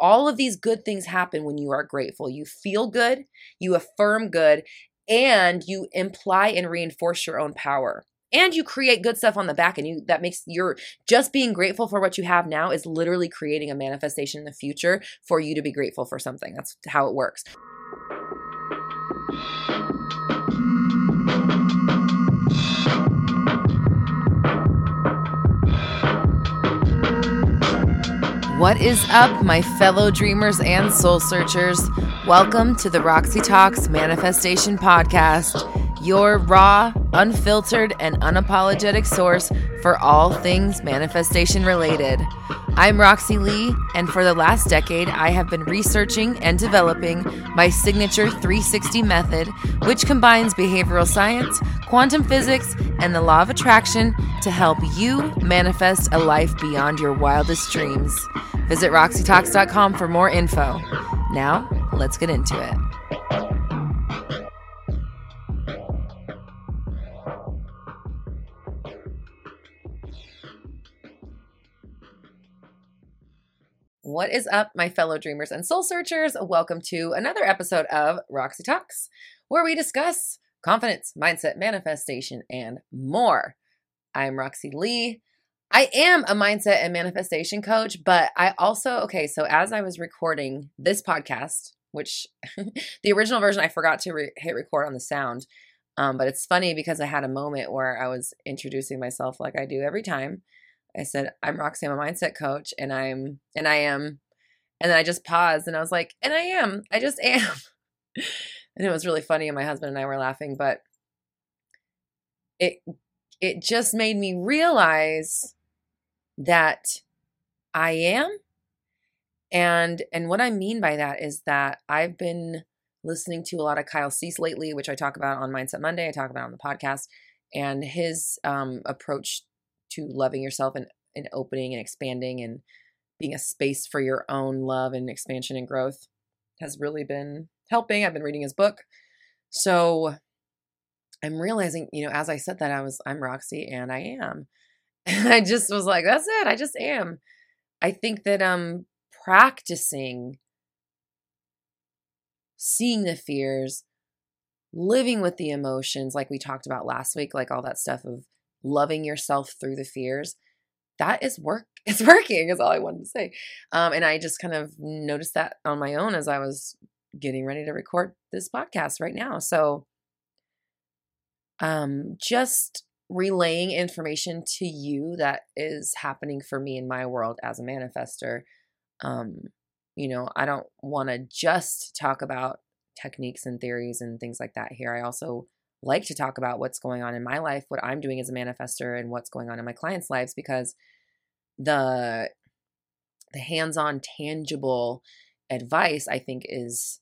all of these good things happen when you are grateful. You feel good, you affirm good, and you imply and reinforce your own power. And you create good stuff on the back and you that makes your just being grateful for what you have now is literally creating a manifestation in the future for you to be grateful for something. That's how it works. What is up, my fellow dreamers and soul searchers? Welcome to the Roxy Talks Manifestation Podcast, your raw, unfiltered, and unapologetic source for all things manifestation related. I'm Roxy Lee, and for the last decade, I have been researching and developing my signature 360 method, which combines behavioral science, quantum physics, and the law of attraction to help you manifest a life beyond your wildest dreams. Visit RoxyTalks.com for more info. Now, let's get into it. What is up, my fellow dreamers and soul searchers? Welcome to another episode of Roxy Talks, where we discuss confidence, mindset, manifestation, and more. I'm Roxy Lee. I am a mindset and manifestation coach, but I also, okay, so as I was recording this podcast, which the original version I forgot to re- hit record on the sound, um, but it's funny because I had a moment where I was introducing myself like I do every time. I said, I'm Roxy, I'm a mindset coach, and I'm, and I am, and then I just paused and I was like, and I am, I just am. and it was really funny, and my husband and I were laughing, but it, it just made me realize that I am. And and what I mean by that is that I've been listening to a lot of Kyle Cease lately, which I talk about on Mindset Monday. I talk about on the podcast, and his um, approach to loving yourself and, and opening and expanding and being a space for your own love and expansion and growth has really been helping. I've been reading his book. So I'm realizing, you know, as I said that, I was, I'm Roxy and I am. I just was like, that's it. I just am. I think that um practicing seeing the fears, living with the emotions like we talked about last week, like all that stuff of loving yourself through the fears, that is work. It's working, is all I wanted to say. Um, and I just kind of noticed that on my own as I was getting ready to record this podcast right now. So um just relaying information to you that is happening for me in my world as a manifester. Um, you know, I don't want to just talk about techniques and theories and things like that here. I also like to talk about what's going on in my life, what I'm doing as a manifester, and what's going on in my clients' lives because the the hands-on tangible advice I think is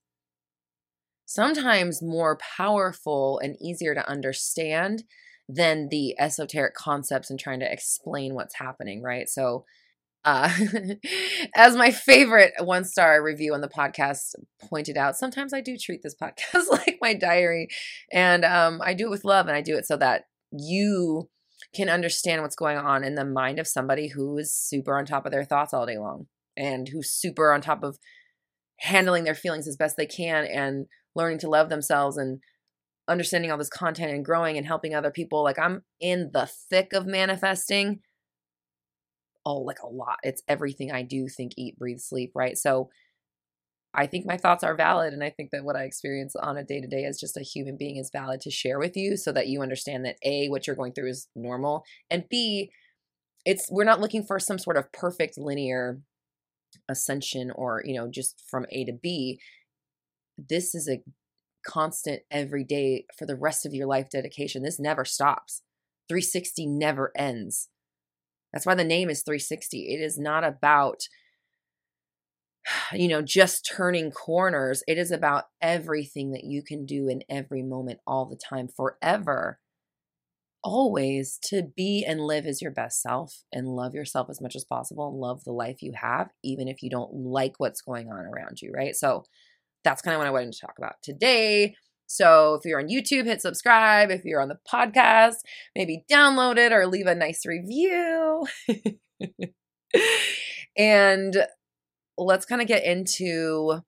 sometimes more powerful and easier to understand than the esoteric concepts and trying to explain what's happening, right? So, uh, as my favorite one star review on the podcast pointed out, sometimes I do treat this podcast like my diary, and um, I do it with love, and I do it so that you can understand what's going on in the mind of somebody who is super on top of their thoughts all day long and who's super on top of handling their feelings as best they can and learning to love themselves and understanding all this content and growing and helping other people. Like I'm in the thick of manifesting. Oh, like a lot. It's everything I do, think, eat, breathe, sleep, right? So I think my thoughts are valid. And I think that what I experience on a day to day as just a human being is valid to share with you so that you understand that A, what you're going through is normal. And B, it's we're not looking for some sort of perfect linear ascension or, you know, just from A to B. This is a constant every day for the rest of your life dedication. This never stops. 360 never ends. That's why the name is 360. It is not about you know just turning corners. It is about everything that you can do in every moment all the time forever. Always to be and live as your best self and love yourself as much as possible and love the life you have even if you don't like what's going on around you, right? So that's kind of what I wanted to talk about today. So if you're on YouTube, hit subscribe. If you're on the podcast, maybe download it or leave a nice review. and let's kind of get into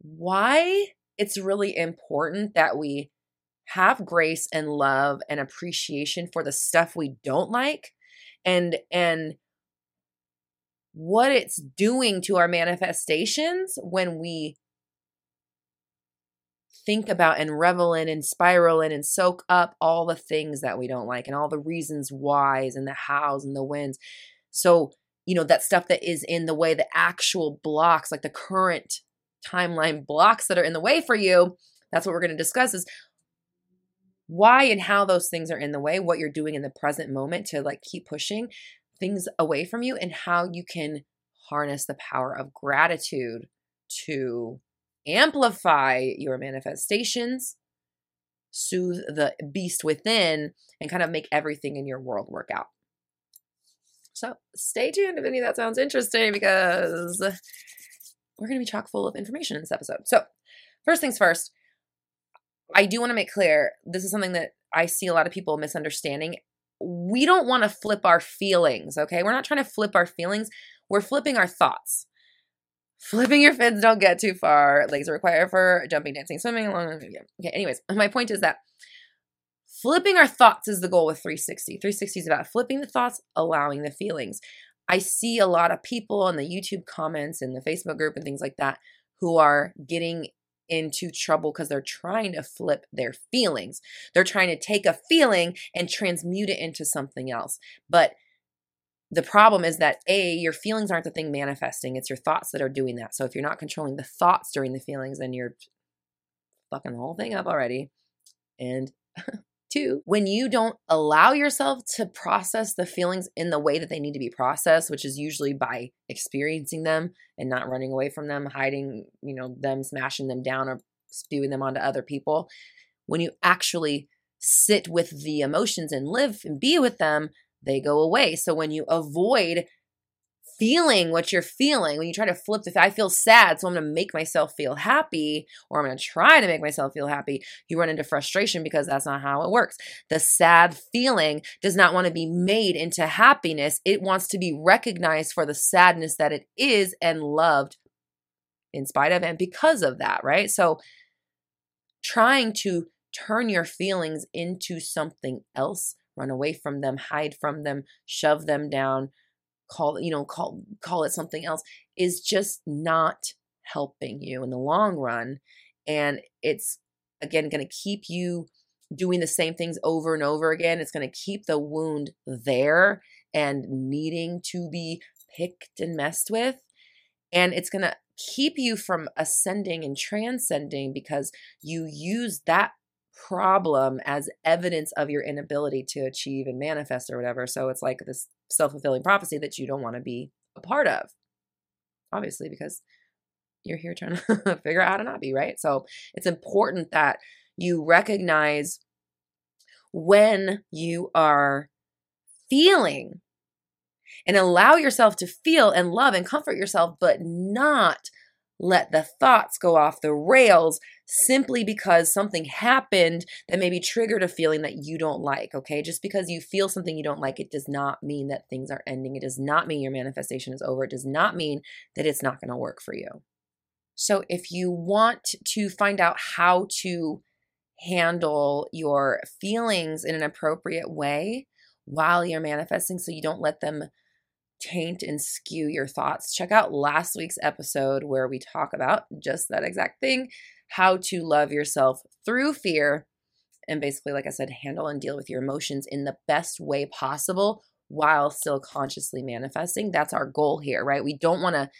why it's really important that we have grace and love and appreciation for the stuff we don't like and and what it's doing to our manifestations when we think about and revel in and spiral in and soak up all the things that we don't like and all the reasons whys and the hows and the whens. So, you know, that stuff that is in the way, the actual blocks, like the current timeline blocks that are in the way for you. That's what we're going to discuss is why and how those things are in the way, what you're doing in the present moment to like keep pushing things away from you, and how you can harness the power of gratitude to amplify your manifestations, soothe the beast within, and kind of make everything in your world work out. So stay tuned if any of that sounds interesting because we're going to be chock full of information in this episode. So, first things first, I do want to make clear this is something that I see a lot of people misunderstanding. We don't want to flip our feelings, okay? We're not trying to flip our feelings. We're flipping our thoughts. Flipping your fins don't get too far. Legs are required for jumping, dancing, swimming. along. Okay, anyways, my point is that flipping our thoughts is the goal with 360. 360 is about flipping the thoughts, allowing the feelings. I see a lot of people in the YouTube comments and the Facebook group and things like that who are getting into trouble because they're trying to flip their feelings. They're trying to take a feeling and transmute it into something else. But the problem is that A, your feelings aren't the thing manifesting, it's your thoughts that are doing that. So if you're not controlling the thoughts during the feelings, then you're fucking the whole thing up already. And two, when you don't allow yourself to process the feelings in the way that they need to be processed, which is usually by experiencing them and not running away from them, hiding, you know, them, smashing them down, or spewing them onto other people, when you actually sit with the emotions and live and be with them, they go away. So when you avoid feeling what you're feeling, when you try to flip the, I feel sad, so I'm going to make myself feel happy, or I'm going to try to make myself feel happy, you run into frustration because that's not how it works. The sad feeling does not want to be made into happiness. It wants to be recognized for the sadness that it is and loved in spite of and because of that, right? So trying to turn your feelings into something else run away from them, hide from them, shove them down, call you know call call it something else is just not helping you in the long run. And it's again going to keep you doing the same things over and over again. It's going to keep the wound there and needing to be picked and messed with. And it's going to keep you from ascending and transcending because you use that problem as evidence of your inability to achieve and manifest or whatever. So it's like this self fulfilling prophecy that you don't want to be a part of, obviously, because you're here trying to figure out how to not be, right? So it's important that you recognize when you are feeling and allow yourself to feel and love and comfort yourself, but not let the thoughts go off the rails simply because something happened that maybe triggered a feeling that you don't like. Okay. Just because you feel something you don't like, it does not mean that things are ending. It does not mean your manifestation is over. It does not mean that it's not going to work for you. So, if you want to find out how to handle your feelings in an appropriate way while you're manifesting so you don't let them taint and skew your thoughts, check out last week's episode where we talk about just that exact thing how to love yourself through fear. And basically, like I said, handle and deal with your emotions in the best way possible while still consciously manifesting. That's our goal here, right? We don't want to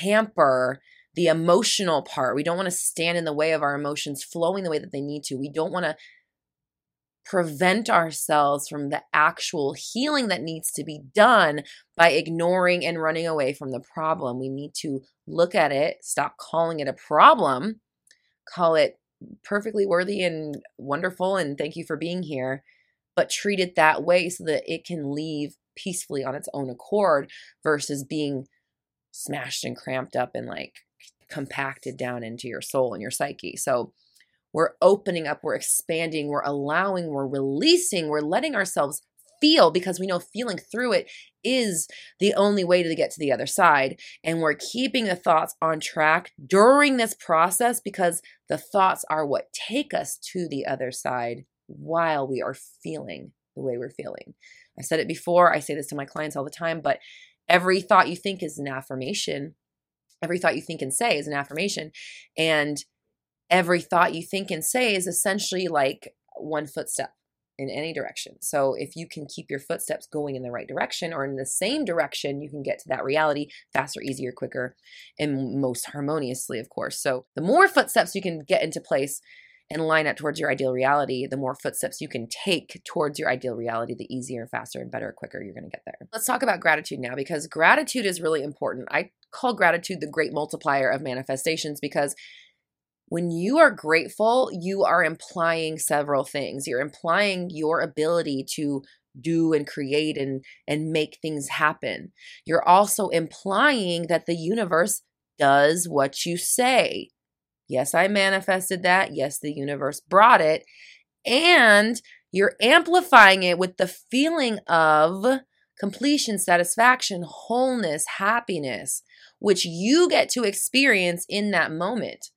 hamper the emotional part. We don't want to stand in the way of our emotions flowing the way that they need to. We don't want to prevent ourselves from the actual healing that needs to be done by ignoring and running away from the problem. We need to look at it, stop calling it a problem, call it perfectly worthy and wonderful, and thank you for being here, but treat it that way so that it can leave peacefully on its own accord versus being smashed and cramped up and like compacted down into your soul and your psyche. So, we're opening up, we're expanding, we're allowing, we're releasing, we're letting ourselves feel because we know feeling through it is the only way to get to the other side. And we're keeping the thoughts on track during this process because the thoughts are what take us to the other side while we are feeling the way we're feeling. I said it before, I say this to my clients all the time, but every thought you think is an affirmation. Every thought you think and say is an affirmation. And every thought you think and say is essentially like one footstep in any direction. So if you can keep your footsteps going in the right direction or in the same direction, you can get to that reality faster, easier, quicker, and most harmoniously, of course. So the more footsteps you can get into place and line up towards your ideal reality, the more footsteps you can take towards your ideal reality, the easier, faster, and better, quicker you're going to get there. Let's talk about gratitude now because gratitude is really important. I call gratitude the great multiplier of manifestations because when you are grateful, you are implying several things. You're implying your ability to do and create and and make things happen. You're also implying that the universe does what you say. Yes, I manifested that. Yes, the universe brought it. And you're amplifying it with the feeling of completion, satisfaction, wholeness, happiness, which you get to experience in that moment.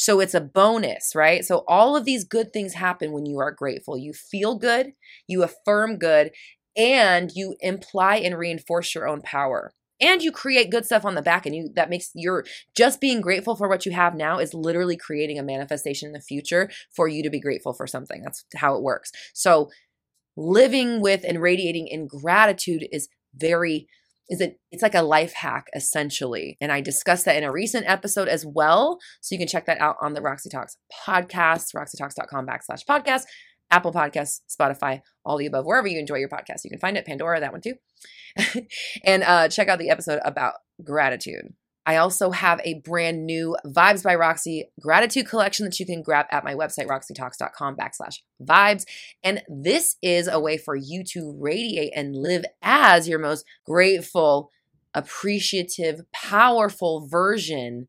So it's a bonus, right? So all of these good things happen when you are grateful. You feel good, you affirm good, and you imply and reinforce your own power. And you create good stuff on the back and you that makes your just being grateful for what you have now is literally creating a manifestation in the future for you to be grateful for something. That's how it works. So living with and radiating in gratitude is very is it it's like a life hack essentially and i discussed that in a recent episode as well so you can check that out on the roxy talks podcast roxytalks.com backslash podcast apple podcasts spotify all the above wherever you enjoy your podcast. You can find it pandora that one too. And uh, check out the episode about gratitude I also have a brand new Vibes by Roxy gratitude collection that you can grab at my website, roxytalks.com backslash vibes. And this is a way for you to radiate and live as your most grateful, appreciative, powerful version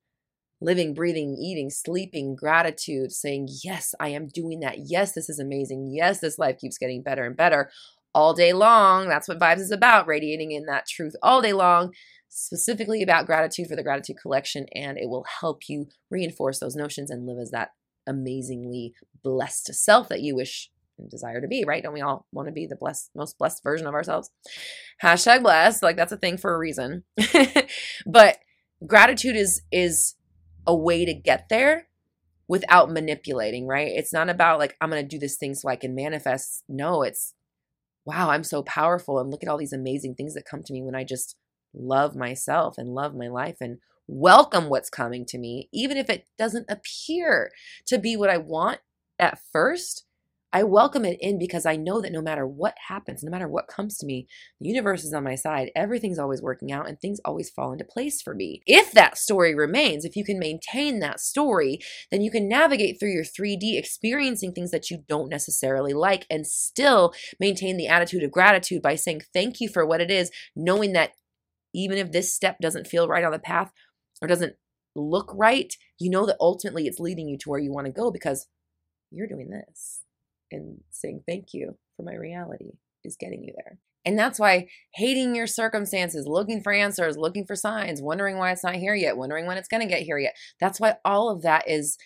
living, breathing, eating, sleeping, gratitude, saying, Yes, I am doing that. Yes, this is amazing. Yes, this life keeps getting better and better all day long. That's what Vibes is about, radiating in that truth all day long specifically about gratitude for the Gratitude Collection, and it will help you reinforce those notions and live as that amazingly blessed self that you wish and desire to be, right? Don't we all want to be the blessed, most blessed version of ourselves? Hashtag blessed, like that's a thing for a reason. but gratitude is is a way to get there without manipulating, right? It's not about like I'm going to do this thing so I can manifest. No, it's wow, I'm so powerful and look at all these amazing things that come to me when I just love myself and love my life and welcome what's coming to me, even if it doesn't appear to be what I want at first. I welcome it in because I know that no matter what happens, no matter what comes to me, the universe is on my side. Everything's always working out and things always fall into place for me. If that story remains, if you can maintain that story, then you can navigate through your 3D experiencing things that you don't necessarily like and still maintain the attitude of gratitude by saying thank you for what it is, knowing that even if this step doesn't feel right on the path or doesn't look right, you know that ultimately it's leading you to where you want to go because you're doing this. And saying thank you for my reality is getting you there. And that's why hating your circumstances, looking for answers, looking for signs, wondering why it's not here yet, wondering when it's going to get here yet. That's why all of that is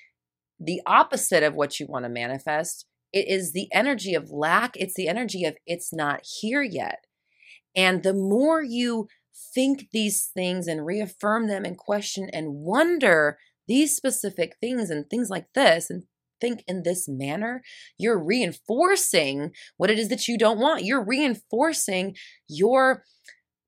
the opposite of what you want to manifest. It is the energy of lack, it's the energy of it's not here yet. And the more you think these things and reaffirm them and question and wonder these specific things and things like this and think in this manner, you're reinforcing what it is that you don't want. You're reinforcing your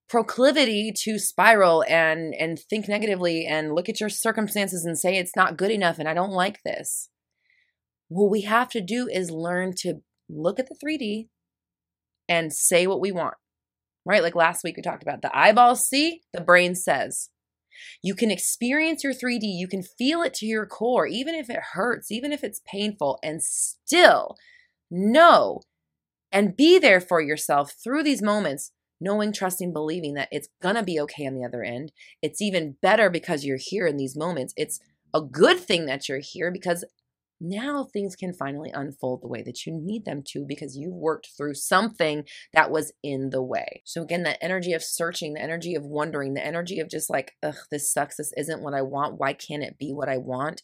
proclivity to spiral and and think negatively and look at your circumstances and say it's not good enough and I don't like this. What we have to do is learn to look at the 3D and say what we want right? Like last week we talked about the eyeballs see, the brain says. You can experience your 3D, you can feel it to your core, even if it hurts, even if it's painful, and still know and be there for yourself through these moments, knowing, trusting, believing that it's gonna be okay on the other end. It's even better because you're here in these moments. It's a good thing that you're here because now things can finally unfold the way that you need them to because you've worked through something that was in the way. So, again, that energy of searching, the energy of wondering, the energy of just like, ugh, this sucks. This isn't what I want. Why can't it be what I want?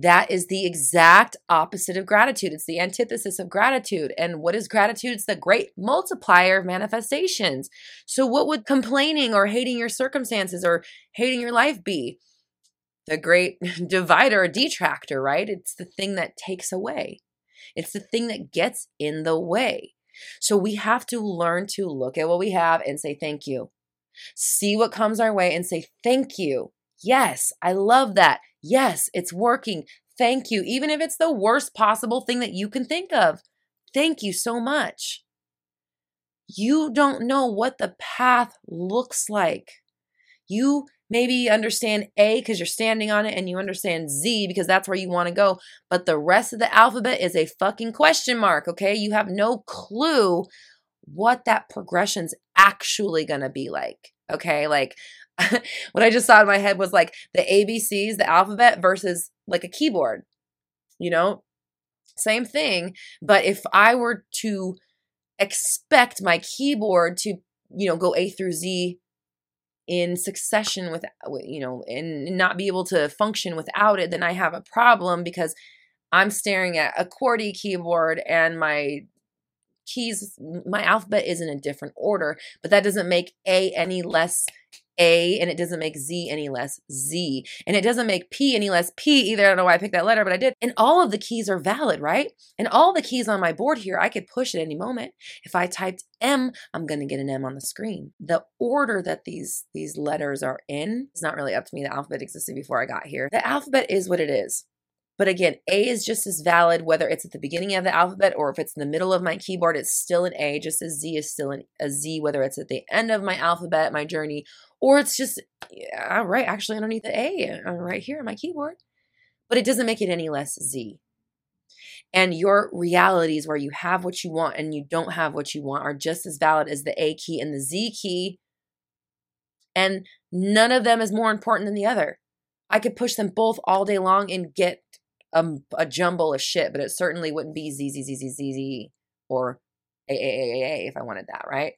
That is the exact opposite of gratitude. It's the antithesis of gratitude. And what is gratitude? It's the great multiplier of manifestations. So, what would complaining or hating your circumstances or hating your life be? The great divider or detractor, right? It's the thing that takes away, it's the thing that gets in the way. So, we have to learn to look at what we have and say thank you. See what comes our way and say thank you. Yes, I love that. Yes, it's working. Thank you. Even if it's the worst possible thing that you can think of. Thank you so much. You don't know what the path looks like. You maybe understand A because you're standing on it and you understand Z because that's where you want to go. But the rest of the alphabet is a fucking question mark, okay? You have no clue what that progression's actually going to be like, okay? Like, what I just saw in my head was like the ABCs, the alphabet versus like a keyboard. You know, same thing. But if I were to expect my keyboard to, you know, go A through Z in succession with, you know, and not be able to function without it, then I have a problem because I'm staring at a QWERTY keyboard and my keys, my alphabet is in a different order, but that doesn't make A any less a and it doesn't make Z any less Z. And it doesn't make P any less P either. I don't know why I picked that letter, but I did. And all of the keys are valid, right? And all the keys on my board here, I could push at any moment. If I typed M, I'm going to get an M on the screen. The order that these these letters are in is not really up to me. The alphabet existed before I got here. The alphabet is what it is. But again, A is just as valid whether it's at the beginning of the alphabet or if it's in the middle of my keyboard, it's still an A, just as Z is still an, a Z, whether it's at the end of my alphabet, my journey, or it's just yeah, right actually underneath the A uh, right here on my keyboard. But it doesn't make it any less Z. And your realities where you have what you want and you don't have what you want are just as valid as the A key and the Z key. And none of them is more important than the other. I could push them both all day long and get a, a jumble of shit, but it certainly wouldn't be Z, Z, Z, Z, Z, Z, or A, A, A, A, A if I wanted that, right?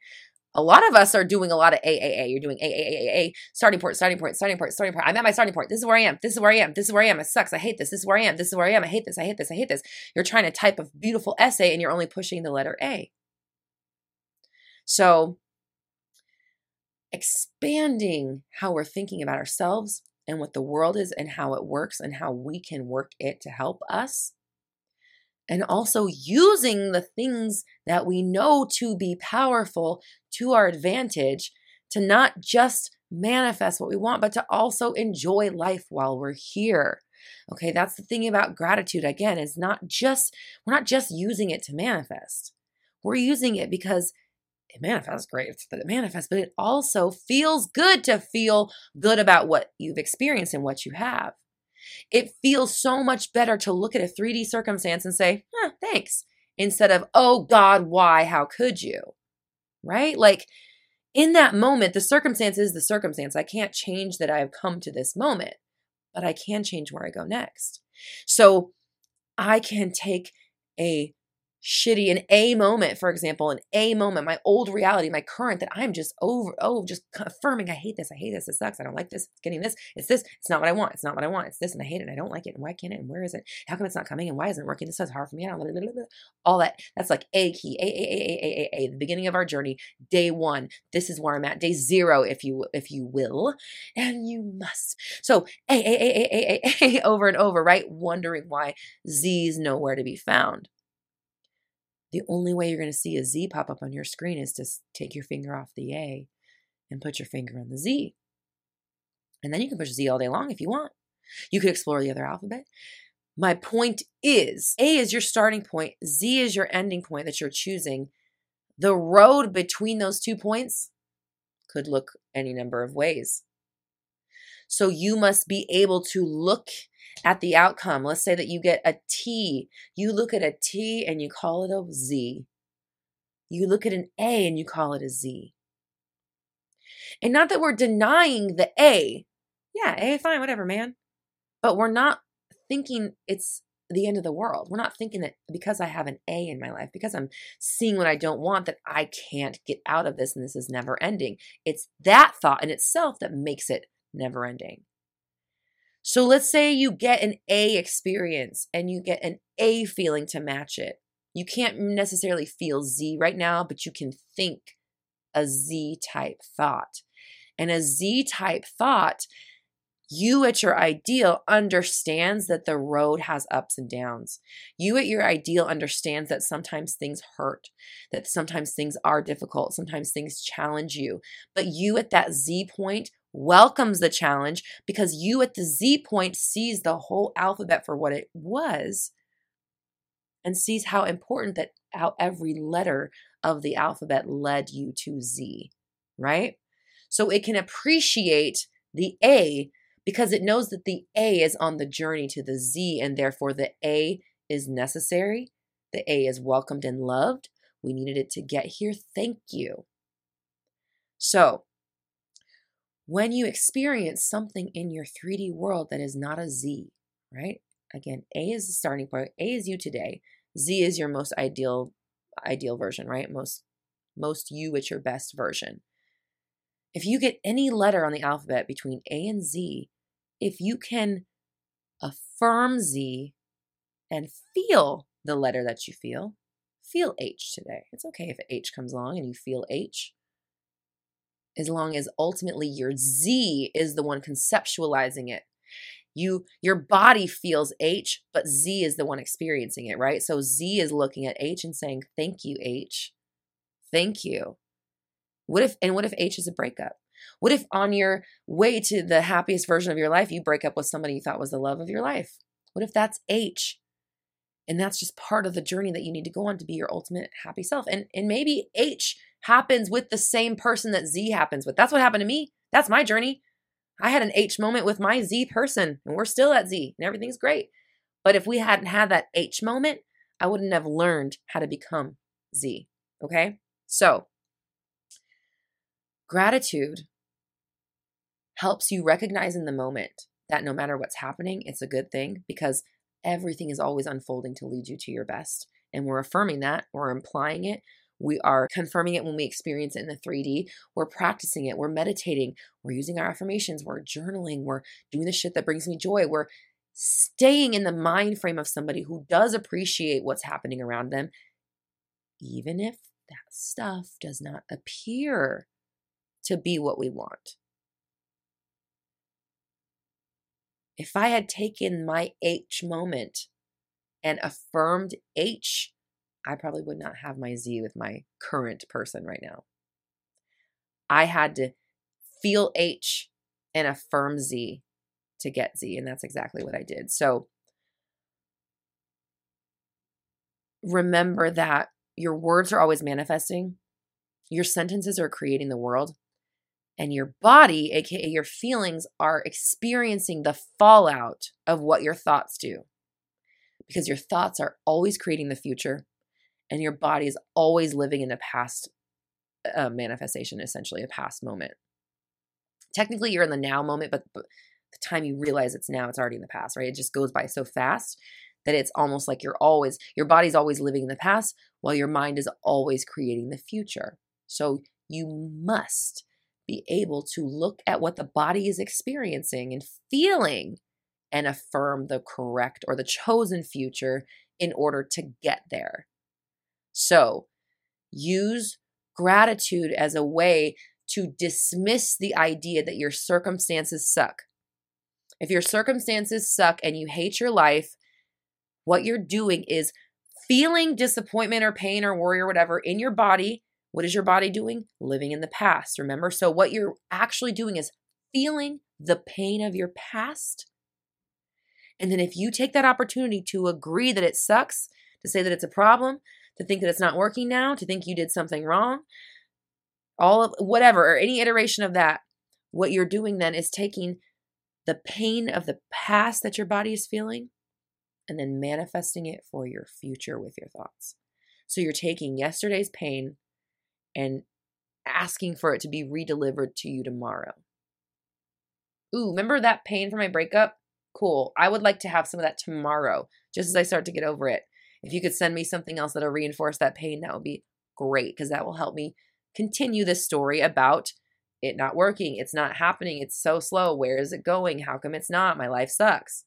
A lot of us are doing a lot of AAA. You're doing AAA, starting point, starting point, starting point, starting point. I'm at my starting point. This is where I am. This is where I am. This is where I am. It sucks. I hate this. This is where I am. This is where I am. I hate this. I hate this. I hate this. You're trying to type a beautiful essay and you're only pushing the letter A. So, expanding how we're thinking about ourselves and what the world is and how it works and how we can work it to help us and also using the things that we know to be powerful to our advantage to not just manifest what we want, but to also enjoy life while we're here. Okay, that's the thing about gratitude again, is not just, we're not just using it to manifest. We're using it because it manifests great that it manifests, but it also feels good to feel good about what you've experienced and what you have. It feels so much better to look at a 3D circumstance and say, huh, thanks, instead of, oh God, why? How could you? Right? Like in that moment, the circumstance is the circumstance. I can't change that I have come to this moment, but I can change where I go next. So I can take a shitty an a moment for example an a moment my old reality my current that i'm just over oh just affirming i hate this i hate this it sucks i don't like this it's getting this it's this it's not what i want it's not what i want it's this and i hate it and i don't like it and why can't it and where is it how come it's not coming and why isn't it working this is hard for me I don't, blah, blah, blah, all that that's like a key a a a a a a the beginning of our journey day one this is where i'm at day zero if you if you will and you must so a a a a a a, a over and over right wondering why z's nowhere to be found the only way you're going to see a Z pop up on your screen is to take your finger off the A and put your finger on the Z. And then you can push Z all day long if you want. You could explore the other alphabet. My point is A is your starting point, Z is your ending point that you're choosing. The road between those two points could look any number of ways. So you must be able to look at the outcome. Let's say that you get a T. You look at a T and you call it a Z. You look at an A and you call it a Z. And not that we're denying the A. Yeah, A, fine, whatever, man. But we're not thinking it's the end of the world. We're not thinking that because I have an A in my life, because I'm seeing what I don't want, that I can't get out of this and this is never ending. It's that thought in itself that makes it never ending. So let's say you get an A experience and you get an A feeling to match it. You can't necessarily feel Z right now, but you can think a Z type thought. And a Z type thought you at your ideal understands that the road has ups and downs. You at your ideal understands that sometimes things hurt, that sometimes things are difficult, sometimes things challenge you. But you at that Z point welcomes the challenge because you at the Z point sees the whole alphabet for what it was and sees how important that how every letter of the alphabet led you to Z, right? So it can appreciate the A because it knows that the A is on the journey to the Z, and therefore the A is necessary. The A is welcomed and loved. We needed it to get here. Thank you. So, when you experience something in your 3D world that is not a Z, right? Again, A is the starting point. A is you today. Z is your most ideal ideal version, right? Most most you at your best version. If you get any letter on the alphabet between A and Z, if you can affirm Z and feel the letter that you feel, feel H today. It's okay if H comes along and you feel H. As long as ultimately your Z is the one conceptualizing it. You your body feels H, but Z is the one experiencing it, right? So Z is looking at H and saying, "Thank you, H. Thank you." What if and what if H is a breakup? What if on your way to the happiest version of your life, you break up with somebody you thought was the love of your life? What if that's H? And that's just part of the journey that you need to go on to be your ultimate happy self. And and maybe H happens with the same person that Z happens with. That's what happened to me. That's my journey. I had an H moment with my Z person, and we're still at Z, and everything's great. But if we hadn't had that H moment, I wouldn't have learned how to become Z. Okay? So, Gratitude helps you recognize in the moment that no matter what's happening, it's a good thing because everything is always unfolding to lead you to your best. And we're affirming that, we're implying it, we are confirming it when we experience it in the 3D. We're practicing it, we're meditating, we're using our affirmations, we're journaling, we're doing the shit that brings me joy. We're staying in the mind frame of somebody who does appreciate what's happening around them, even if that stuff does not appear to be what we want. If I had taken my H moment and affirmed H, I probably would not have my Z with my current person right now. I had to feel H and affirm Z to get Z, and that's exactly what I did. So remember that your words are always manifesting, your sentences are creating the world, and your body, aka your feelings, are experiencing the fallout of what your thoughts do. Because your thoughts are always creating the future, and your body is always living in the past uh, manifestation, essentially a past moment. Technically, you're in the now moment, but, but the time you realize it's now, it's already in the past, right? It just goes by so fast that it's almost like you're always, your body's always living in the past while your mind is always creating the future. So you must be able to look at what the body is experiencing and feeling and affirm the correct or the chosen future in order to get there. So use gratitude as a way to dismiss the idea that your circumstances suck. If your circumstances suck and you hate your life, what you're doing is feeling disappointment or pain or worry or whatever in your body what is your body doing? Living in the past, remember? So, what you're actually doing is feeling the pain of your past. And then, if you take that opportunity to agree that it sucks, to say that it's a problem, to think that it's not working now, to think you did something wrong, all of whatever, or any iteration of that, what you're doing then is taking the pain of the past that your body is feeling and then manifesting it for your future with your thoughts. So you're taking yesterday's pain and asking for it to be redelivered to you tomorrow. Ooh, remember that pain from my breakup? Cool. I would like to have some of that tomorrow. just as I start to get over it. If you could send me something else that'll reinforce that pain, that would be great because that will help me continue this story about it not working. It's not happening. It's so slow. Where is it going? How come it's not? My life sucks.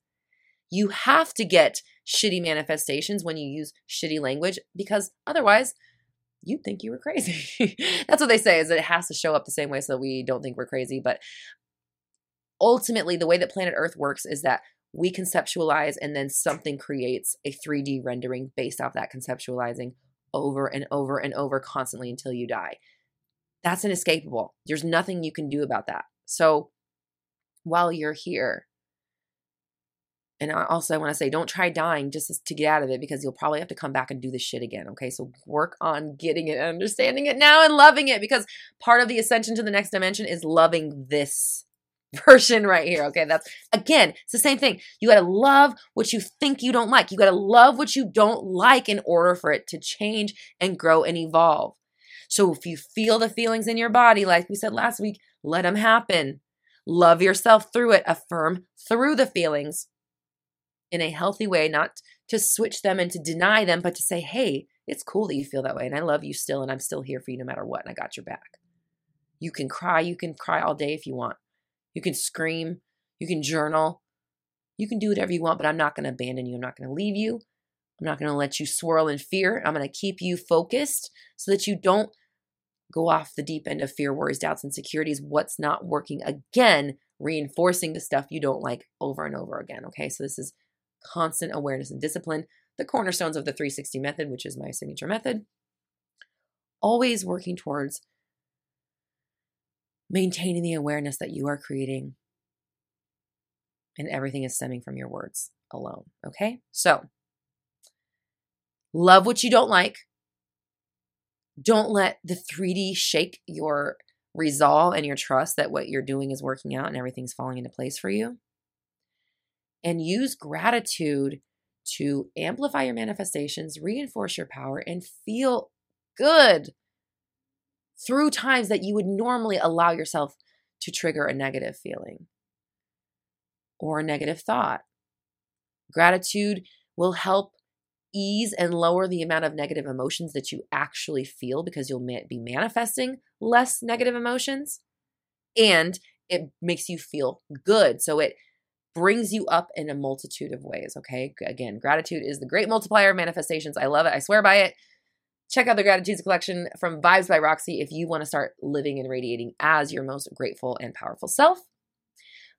You have to get shitty manifestations when you use shitty language because otherwise you'd think you were crazy. That's what they say is that it has to show up the same way so that we don't think we're crazy. But ultimately, the way that planet Earth works is that we conceptualize and then something creates a 3D rendering based off that conceptualizing over and over and over constantly until you die. That's inescapable. There's nothing you can do about that. So while you're here, and I also I want to say, don't try dying just to get out of it because you'll probably have to come back and do this shit again. Okay. So work on getting it, understanding it now, and loving it because part of the ascension to the next dimension is loving this version right here. Okay. That's again, it's the same thing. You got to love what you think you don't like. You got to love what you don't like in order for it to change and grow and evolve. So if you feel the feelings in your body, like we said last week, let them happen. Love yourself through it. Affirm through the feelings in a healthy way, not to switch them and to deny them, but to say, hey, it's cool that you feel that way. And I love you still. And I'm still here for you no matter what. And I got your back. You can cry. You can cry all day if you want. You can scream. You can journal. You can do whatever you want, but I'm not going to abandon you. I'm not going to leave you. I'm not going to let you swirl in fear. I'm going to keep you focused so that you don't go off the deep end of fear, worries, doubts, insecurities, what's not working again, reinforcing the stuff you don't like over and over again. Okay, so this is constant awareness and discipline, the cornerstones of the 360 method, which is my signature method. Always working towards maintaining the awareness that you are creating and everything is stemming from your words alone. Okay, so love what you don't like don't let the 3D shake your resolve and your trust that what you're doing is working out and everything's falling into place for you. And use gratitude to amplify your manifestations, reinforce your power, and feel good through times that you would normally allow yourself to trigger a negative feeling or a negative thought. Gratitude will help ease and lower the amount of negative emotions that you actually feel because you'll be manifesting less negative emotions. And it makes you feel good. So it brings you up in a multitude of ways. Okay. Again, gratitude is the great multiplier of manifestations. I love it. I swear by it. Check out the Gratitudes collection from Vibes by Roxy if you want to start living and radiating as your most grateful and powerful self.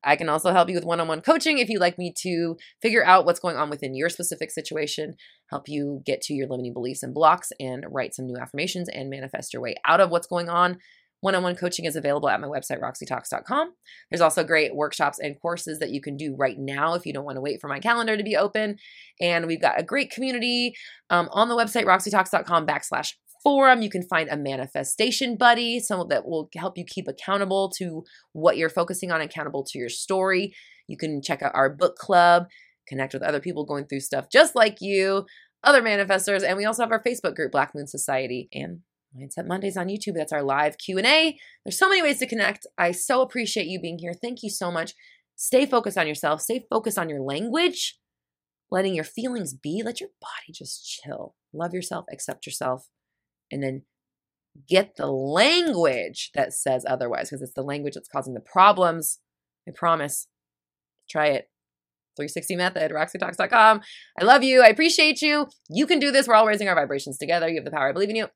I can also help you with one on one coaching if you'd like me to figure out what's going on within your specific situation, help you get to your limiting beliefs and blocks, and write some new affirmations and manifest your way out of what's going on. One on one coaching is available at my website, roxytalks.com. There's also great workshops and courses that you can do right now if you don't want to wait for my calendar to be open. And we've got a great community um, on the website, roxytalks.com backslash forum. You can find a manifestation buddy, someone that will help you keep accountable to what you're focusing on, accountable to your story. You can check out our book club, connect with other people going through stuff just like you, other manifestors, and we also have our Facebook group, Black Moon Society, and Mindset Mondays on YouTube. That's our live Q&A. There's so many ways to connect. I so appreciate you being here. Thank you so much. Stay focused on yourself. Stay focused on your language, letting your feelings be. Let your body just chill. Love yourself, accept yourself and then get the language that says otherwise because it's the language that's causing the problems. I promise. Try it. 360 method, roxytalks.com. I love you. I appreciate you. You can do this. We're all raising our vibrations together. You have the power. I believe in you.